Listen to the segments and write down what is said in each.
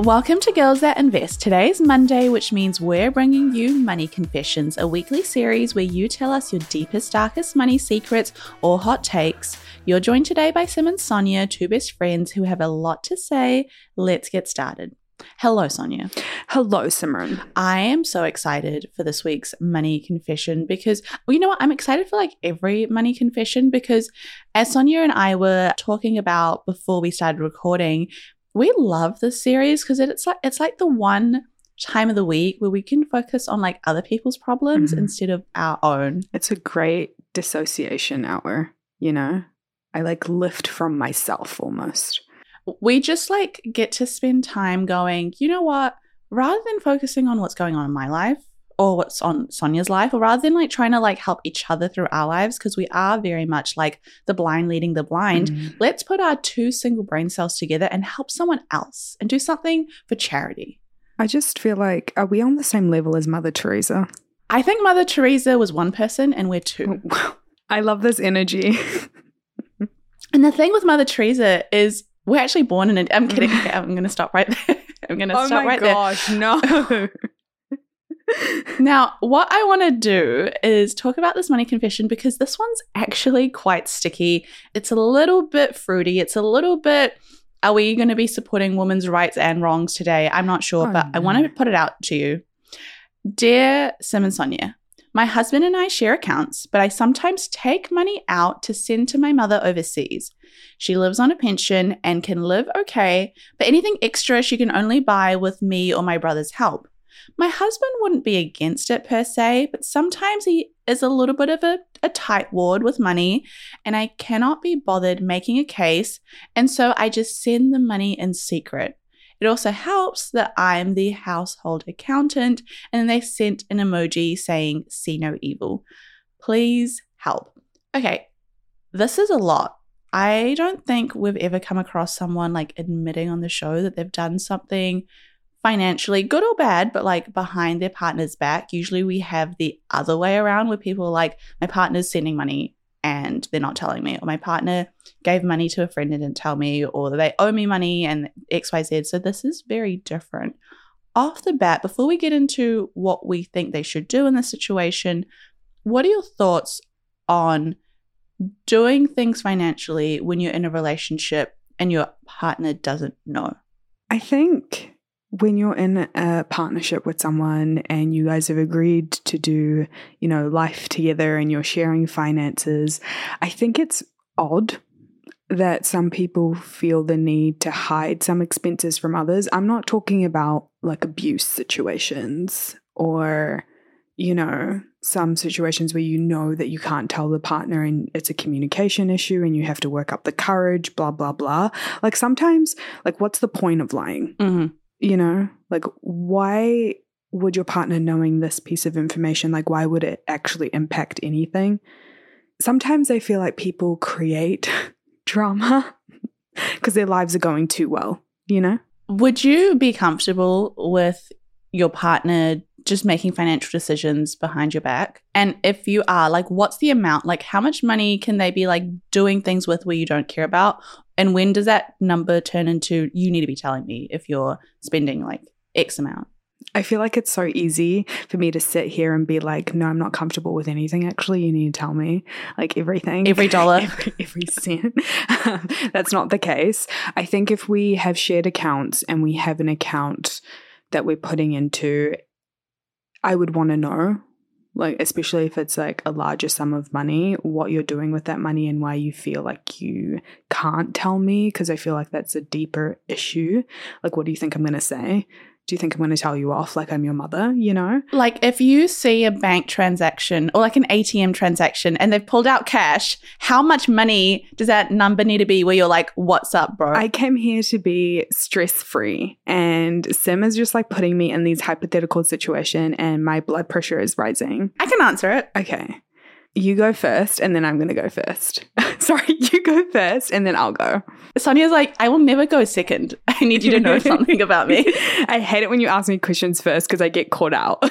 Welcome to Girls That Invest. Today's Monday, which means we're bringing you Money Confessions, a weekly series where you tell us your deepest, darkest money secrets or hot takes. You're joined today by Sim and Sonya, two best friends who have a lot to say. Let's get started. Hello, Sonya. Hello, Simran. I am so excited for this week's money confession because, well, you know what? I'm excited for like every money confession because, as Sonya and I were talking about before we started recording, we love this series because it's like it's like the one time of the week where we can focus on like other people's problems mm-hmm. instead of our own. It's a great dissociation hour, you know? I like lift from myself almost. We just like get to spend time going, you know what? Rather than focusing on what's going on in my life, or what's on Sonya's life, or rather than like trying to like help each other through our lives, because we are very much like the blind leading the blind, mm-hmm. let's put our two single brain cells together and help someone else and do something for charity. I just feel like, are we on the same level as Mother Teresa? I think Mother Teresa was one person and we're two. I love this energy. and the thing with Mother Teresa is we're actually born in it. I'm kidding. Okay, I'm going to stop right there. I'm going to oh stop right gosh, there. Oh my gosh, no now, what I want to do is talk about this money confession because this one's actually quite sticky. It's a little bit fruity. It's a little bit, are we going to be supporting women's rights and wrongs today? I'm not sure, oh, but no. I want to put it out to you. Dear Sim and Sonya, my husband and I share accounts, but I sometimes take money out to send to my mother overseas. She lives on a pension and can live okay, but anything extra she can only buy with me or my brother's help. My husband wouldn't be against it per se, but sometimes he is a little bit of a, a tightwad with money, and I cannot be bothered making a case, and so I just send the money in secret. It also helps that I'm the household accountant, and they sent an emoji saying, See no evil. Please help. Okay, this is a lot. I don't think we've ever come across someone like admitting on the show that they've done something financially, good or bad, but like behind their partner's back. Usually we have the other way around where people are like, my partner's sending money and they're not telling me, or my partner gave money to a friend and didn't tell me, or they owe me money and XYZ. So this is very different. Off the bat, before we get into what we think they should do in this situation, what are your thoughts on doing things financially when you're in a relationship and your partner doesn't know? I think when you're in a partnership with someone and you guys have agreed to do, you know, life together and you're sharing finances, I think it's odd that some people feel the need to hide some expenses from others. I'm not talking about like abuse situations or, you know, some situations where you know that you can't tell the partner and it's a communication issue and you have to work up the courage, blah, blah, blah. Like sometimes, like, what's the point of lying? Mm-hmm you know like why would your partner knowing this piece of information like why would it actually impact anything sometimes i feel like people create drama because their lives are going too well you know would you be comfortable with your partner just making financial decisions behind your back? And if you are, like, what's the amount? Like, how much money can they be like doing things with where you don't care about? And when does that number turn into you need to be telling me if you're spending like X amount? I feel like it's so easy for me to sit here and be like, no, I'm not comfortable with anything. Actually, you need to tell me like everything, every dollar, every, every cent. That's not the case. I think if we have shared accounts and we have an account that we're putting into, I would want to know like especially if it's like a larger sum of money what you're doing with that money and why you feel like you can't tell me because i feel like that's a deeper issue. Like what do you think i'm going to say do you think I'm going to tell you off like I'm your mother, you know? Like if you see a bank transaction or like an ATM transaction and they've pulled out cash, how much money does that number need to be where you're like, what's up, bro? I came here to be stress free and Sim is just like putting me in these hypothetical situation and my blood pressure is rising. I can answer it. Okay you go first and then I'm going to go first. Sorry, you go first and then I'll go. Sonya's like, I will never go second. I need you to know something about me. I hate it when you ask me questions first because I get caught out.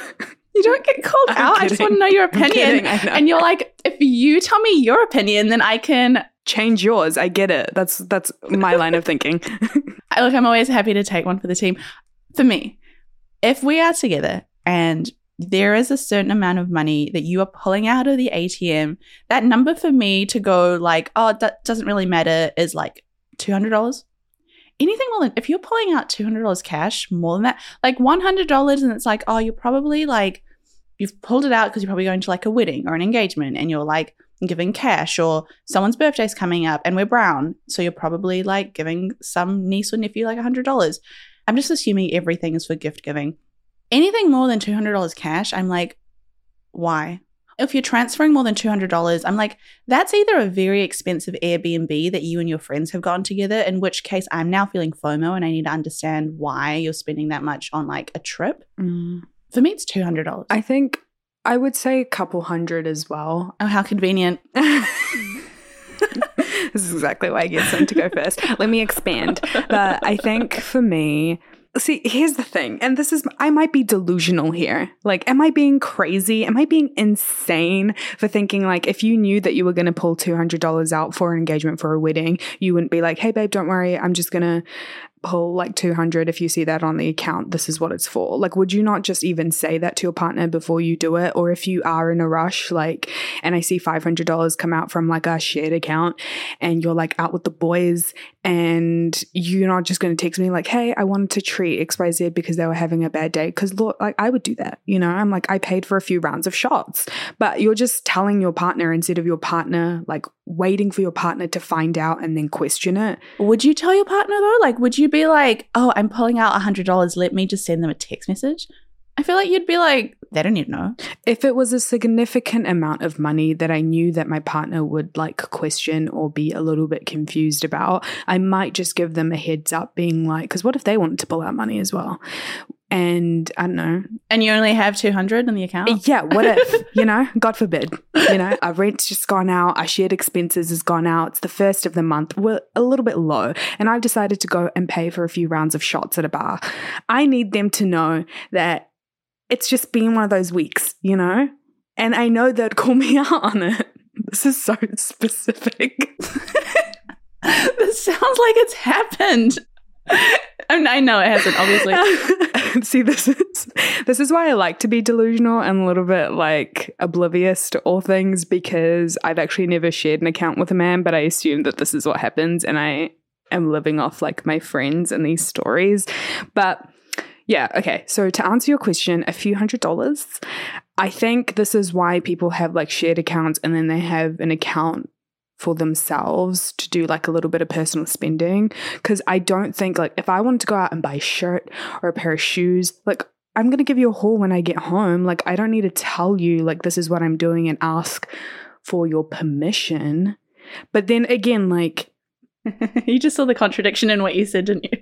You don't get called I'm out. Kidding. I just want to know your opinion. Kidding, and you're like, if you tell me your opinion, then I can change yours. I get it. That's that's my line of thinking. Look, I'm always happy to take one for the team. For me, if we are together and there is a certain amount of money that you are pulling out of the ATM. That number for me to go like, oh, that doesn't really matter is like $200. Anything more than, if you're pulling out $200 cash, more than that, like $100 and it's like, oh, you're probably like, you've pulled it out because you're probably going to like a wedding or an engagement and you're like giving cash or someone's birthday's coming up and we're brown. So you're probably like giving some niece or nephew like $100. I'm just assuming everything is for gift giving anything more than $200 cash, I'm like, why? If you're transferring more than $200, I'm like, that's either a very expensive Airbnb that you and your friends have gone together, in which case I'm now feeling FOMO and I need to understand why you're spending that much on like a trip. Mm. For me, it's $200. I think I would say a couple hundred as well. Oh, how convenient. this is exactly why I get Sim to go first. Let me expand. But I think for me, See, here's the thing, and this is, I might be delusional here. Like, am I being crazy? Am I being insane for thinking, like, if you knew that you were going to pull $200 out for an engagement for a wedding, you wouldn't be like, hey, babe, don't worry, I'm just going to pull like 200 if you see that on the account this is what it's for like would you not just even say that to your partner before you do it or if you are in a rush like and i see $500 come out from like a shared account and you're like out with the boys and you're not just going to text me like hey i wanted to treat xyz because they were having a bad day. Because look like i would do that you know? I'm like i paid for a few rounds of shots. But you're just telling your partner instead of your partner like waiting for your partner to find out and then question it. Would you tell your partner though? Like would you be like, oh, I'm pulling out $100. Let me just send them a text message. I feel like you'd be like, they don't need to know. If it was a significant amount of money that I knew that my partner would like question or be a little bit confused about, I might just give them a heads up, being like, because what if they wanted to pull out money as well? and I don't know. And you only have 200 in the account? Uh, yeah, what if, you know, God forbid, you know, our rent's just gone out, our shared expenses has gone out, it's the first of the month, we're a little bit low, and I've decided to go and pay for a few rounds of shots at a bar. I need them to know that it's just been one of those weeks, you know? And I know they'd call me out on it. This is so specific. this sounds like it's happened. I, mean, I know it hasn't, obviously. See, this is this is why I like to be delusional and a little bit like oblivious to all things because I've actually never shared an account with a man, but I assume that this is what happens, and I am living off like my friends and these stories. But yeah, okay. So to answer your question, a few hundred dollars. I think this is why people have like shared accounts and then they have an account for themselves to do like a little bit of personal spending. Cause I don't think like if I wanted to go out and buy a shirt or a pair of shoes, like I'm going to give you a haul when I get home. Like I don't need to tell you like this is what I'm doing and ask for your permission. But then again, like you just saw the contradiction in what you said, didn't you?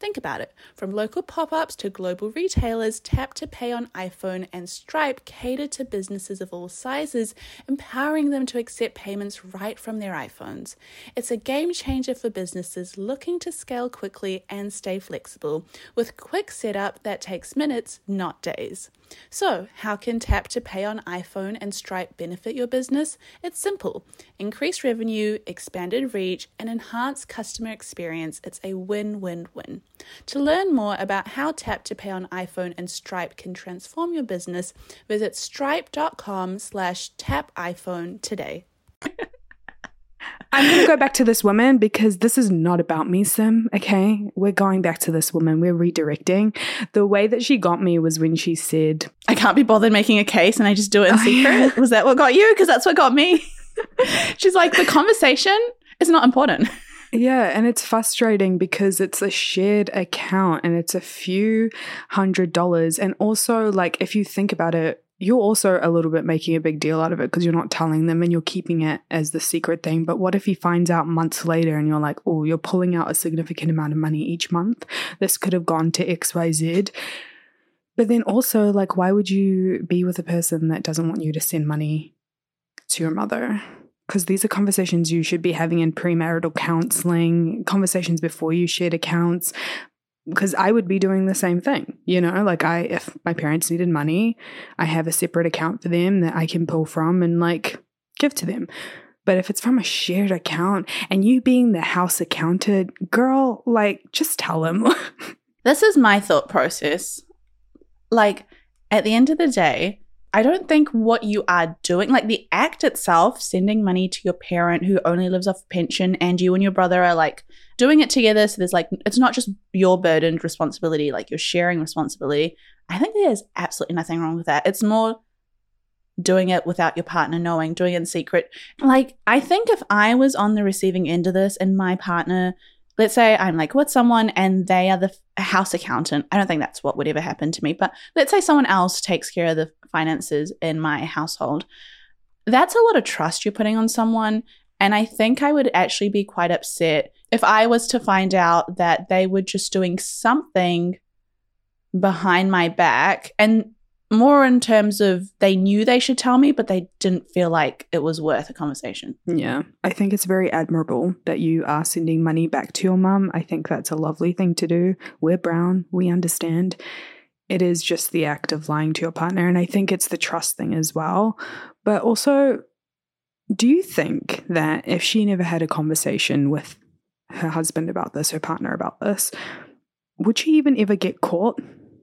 Think about it. From local pop ups to global retailers, Tap to Pay on iPhone and Stripe cater to businesses of all sizes, empowering them to accept payments right from their iPhones. It's a game changer for businesses looking to scale quickly and stay flexible, with quick setup that takes minutes, not days. So, how can Tap to Pay on iPhone and Stripe benefit your business? It's simple increase revenue, expanded reach, and enhance customer experience. It's a win win win. To learn more about how Tap to Pay on iPhone and Stripe can transform your business, visit stripe.com slash tap iPhone today. I'm going to go back to this woman because this is not about me, Sim. Okay. We're going back to this woman. We're redirecting. The way that she got me was when she said, I can't be bothered making a case and I just do it in oh, secret. Was that what got you? Because that's what got me. She's like, the conversation is not important. Yeah, and it's frustrating because it's a shared account and it's a few hundred dollars. And also, like, if you think about it, you're also a little bit making a big deal out of it because you're not telling them and you're keeping it as the secret thing. But what if he finds out months later and you're like, oh, you're pulling out a significant amount of money each month? This could have gone to XYZ. But then also, like, why would you be with a person that doesn't want you to send money to your mother? Because these are conversations you should be having in premarital counseling, conversations before you shared accounts, because I would be doing the same thing. You know, like I, if my parents needed money, I have a separate account for them that I can pull from and like give to them. But if it's from a shared account and you being the house accountant, girl, like just tell them. this is my thought process. Like at the end of the day, I don't think what you are doing, like the act itself, sending money to your parent who only lives off pension, and you and your brother are like doing it together. So there's like, it's not just your burdened responsibility, like you're sharing responsibility. I think there's absolutely nothing wrong with that. It's more doing it without your partner knowing, doing it in secret. Like, I think if I was on the receiving end of this and my partner let's say I'm like with someone and they are the house accountant. I don't think that's what would ever happen to me, but let's say someone else takes care of the finances in my household. That's a lot of trust you're putting on someone. And I think I would actually be quite upset if I was to find out that they were just doing something behind my back and more in terms of they knew they should tell me, but they didn't feel like it was worth a conversation. Yeah. I think it's very admirable that you are sending money back to your mum. I think that's a lovely thing to do. We're brown, we understand. It is just the act of lying to your partner. And I think it's the trust thing as well. But also, do you think that if she never had a conversation with her husband about this, her partner about this, would she even ever get caught?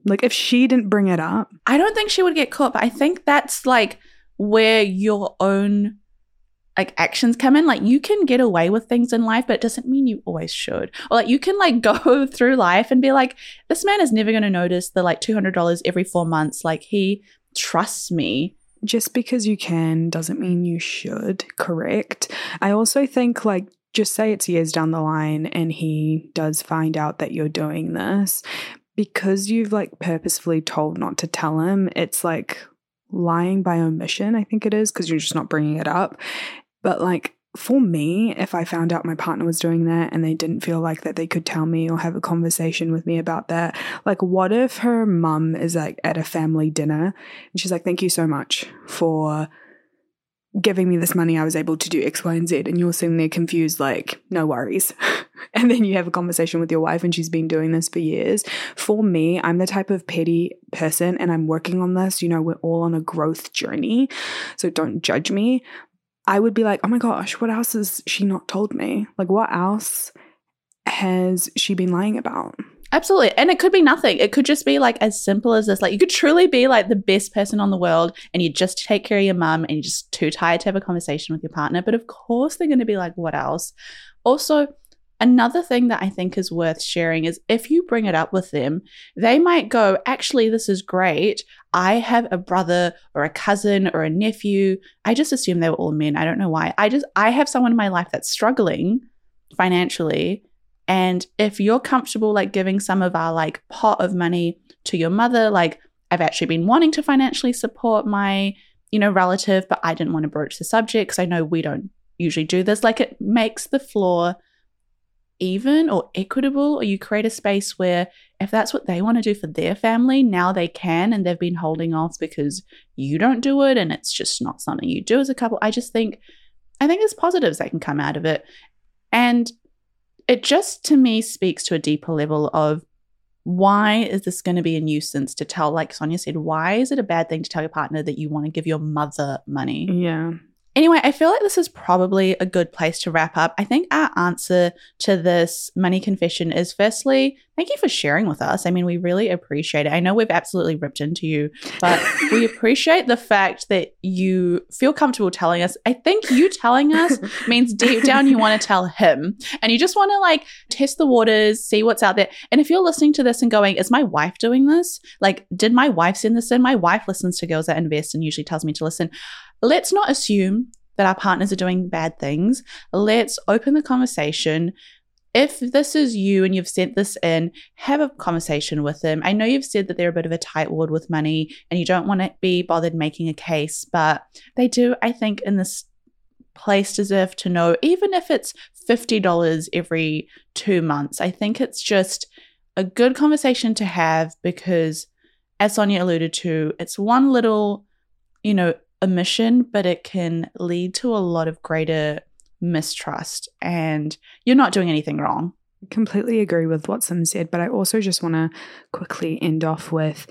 Like if she didn't bring it up, I don't think she would get caught, but I think that's like where your own like actions come in. Like you can get away with things in life, but it doesn't mean you always should. Or like you can like go through life and be like, this man is never going to notice the like $200 every four months. Like he trusts me. Just because you can doesn't mean you should, correct? I also think like just say it's years down the line and he does find out that you're doing this because you've like purposefully told not to tell him, it's like lying by omission, I think it is, because you're just not bringing it up. But like for me, if I found out my partner was doing that and they didn't feel like that they could tell me or have a conversation with me about that, like what if her mum is like at a family dinner and she's like, Thank you so much for giving me this money, I was able to do X, Y, and Z. And you're sitting there confused, like, no worries. and then you have a conversation with your wife, and she's been doing this for years. For me, I'm the type of petty person, and I'm working on this. You know, we're all on a growth journey. So don't judge me. I would be like, oh my gosh, what else has she not told me? Like, what else has she been lying about? Absolutely. And it could be nothing. It could just be like as simple as this. Like you could truly be like the best person on the world and you just take care of your mum and you're just too tired to have a conversation with your partner. But of course they're going to be like, what else? Also, another thing that I think is worth sharing is if you bring it up with them, they might go, actually, this is great. I have a brother or a cousin or a nephew. I just assume they were all men. I don't know why. I just, I have someone in my life that's struggling financially and if you're comfortable like giving some of our like pot of money to your mother, like I've actually been wanting to financially support my, you know, relative, but I didn't want to broach the subject because I know we don't usually do this. Like it makes the floor even or equitable, or you create a space where if that's what they want to do for their family, now they can and they've been holding off because you don't do it and it's just not something you do as a couple. I just think I think there's positives that can come out of it. And it just to me speaks to a deeper level of why is this going to be a nuisance to tell like Sonya said why is it a bad thing to tell your partner that you want to give your mother money Yeah. Anyway, I feel like this is probably a good place to wrap up. I think our answer to this money confession is firstly, thank you for sharing with us. I mean, we really appreciate it. I know we've absolutely ripped into you, but we appreciate the fact that you feel comfortable telling us. I think you telling us means deep down you want to tell him and you just want to like test the waters, see what's out there. And if you're listening to this and going, is my wife doing this? Like, did my wife send this in? My wife listens to Girls That Invest and usually tells me to listen let's not assume that our partners are doing bad things. Let's open the conversation. If this is you and you've sent this in, have a conversation with them. I know you've said that they're a bit of a tightwad with money and you don't want to be bothered making a case, but they do, I think, in this place deserve to know, even if it's $50 every two months. I think it's just a good conversation to have because, as Sonya alluded to, it's one little, you know, omission, but it can lead to a lot of greater mistrust and you're not doing anything wrong. I completely agree with what Sim said, but I also just want to quickly end off with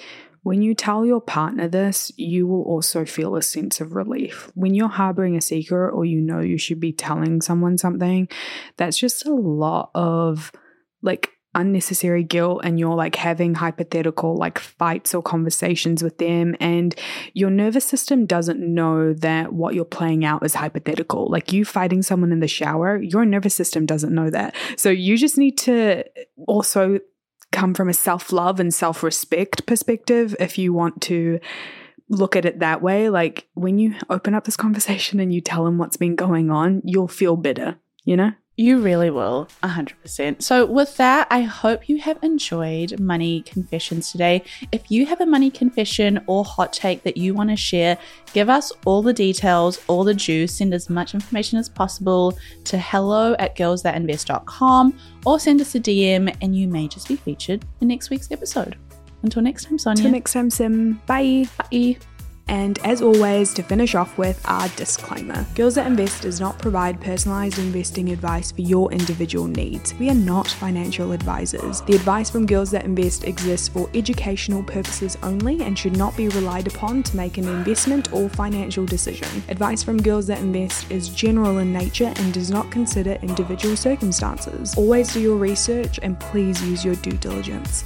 when you tell your partner this, you will also feel a sense of relief. When you're harboring a secret or you know you should be telling someone something, that's just a lot of like unnecessary guilt and you're like having hypothetical like fights or conversations with them and your nervous system doesn't know that what you're playing out is hypothetical. Like you fighting someone in the shower your nervous system doesn't know that. So you just need to also come from a self-love and self-respect perspective if you want to look at it that way. Like when you open up this conversation and you tell them what's been going on you'll feel better you know you really will, 100%. So, with that, I hope you have enjoyed Money Confessions today. If you have a money confession or hot take that you want to share, give us all the details, all the juice, send as much information as possible to hello at girlsthatinvest.com or send us a DM and you may just be featured in next week's episode. Until next time, Sonya. Until next time, Sim. Bye. Bye. And as always, to finish off with our disclaimer Girls That Invest does not provide personalized investing advice for your individual needs. We are not financial advisors. The advice from Girls That Invest exists for educational purposes only and should not be relied upon to make an investment or financial decision. Advice from Girls That Invest is general in nature and does not consider individual circumstances. Always do your research and please use your due diligence.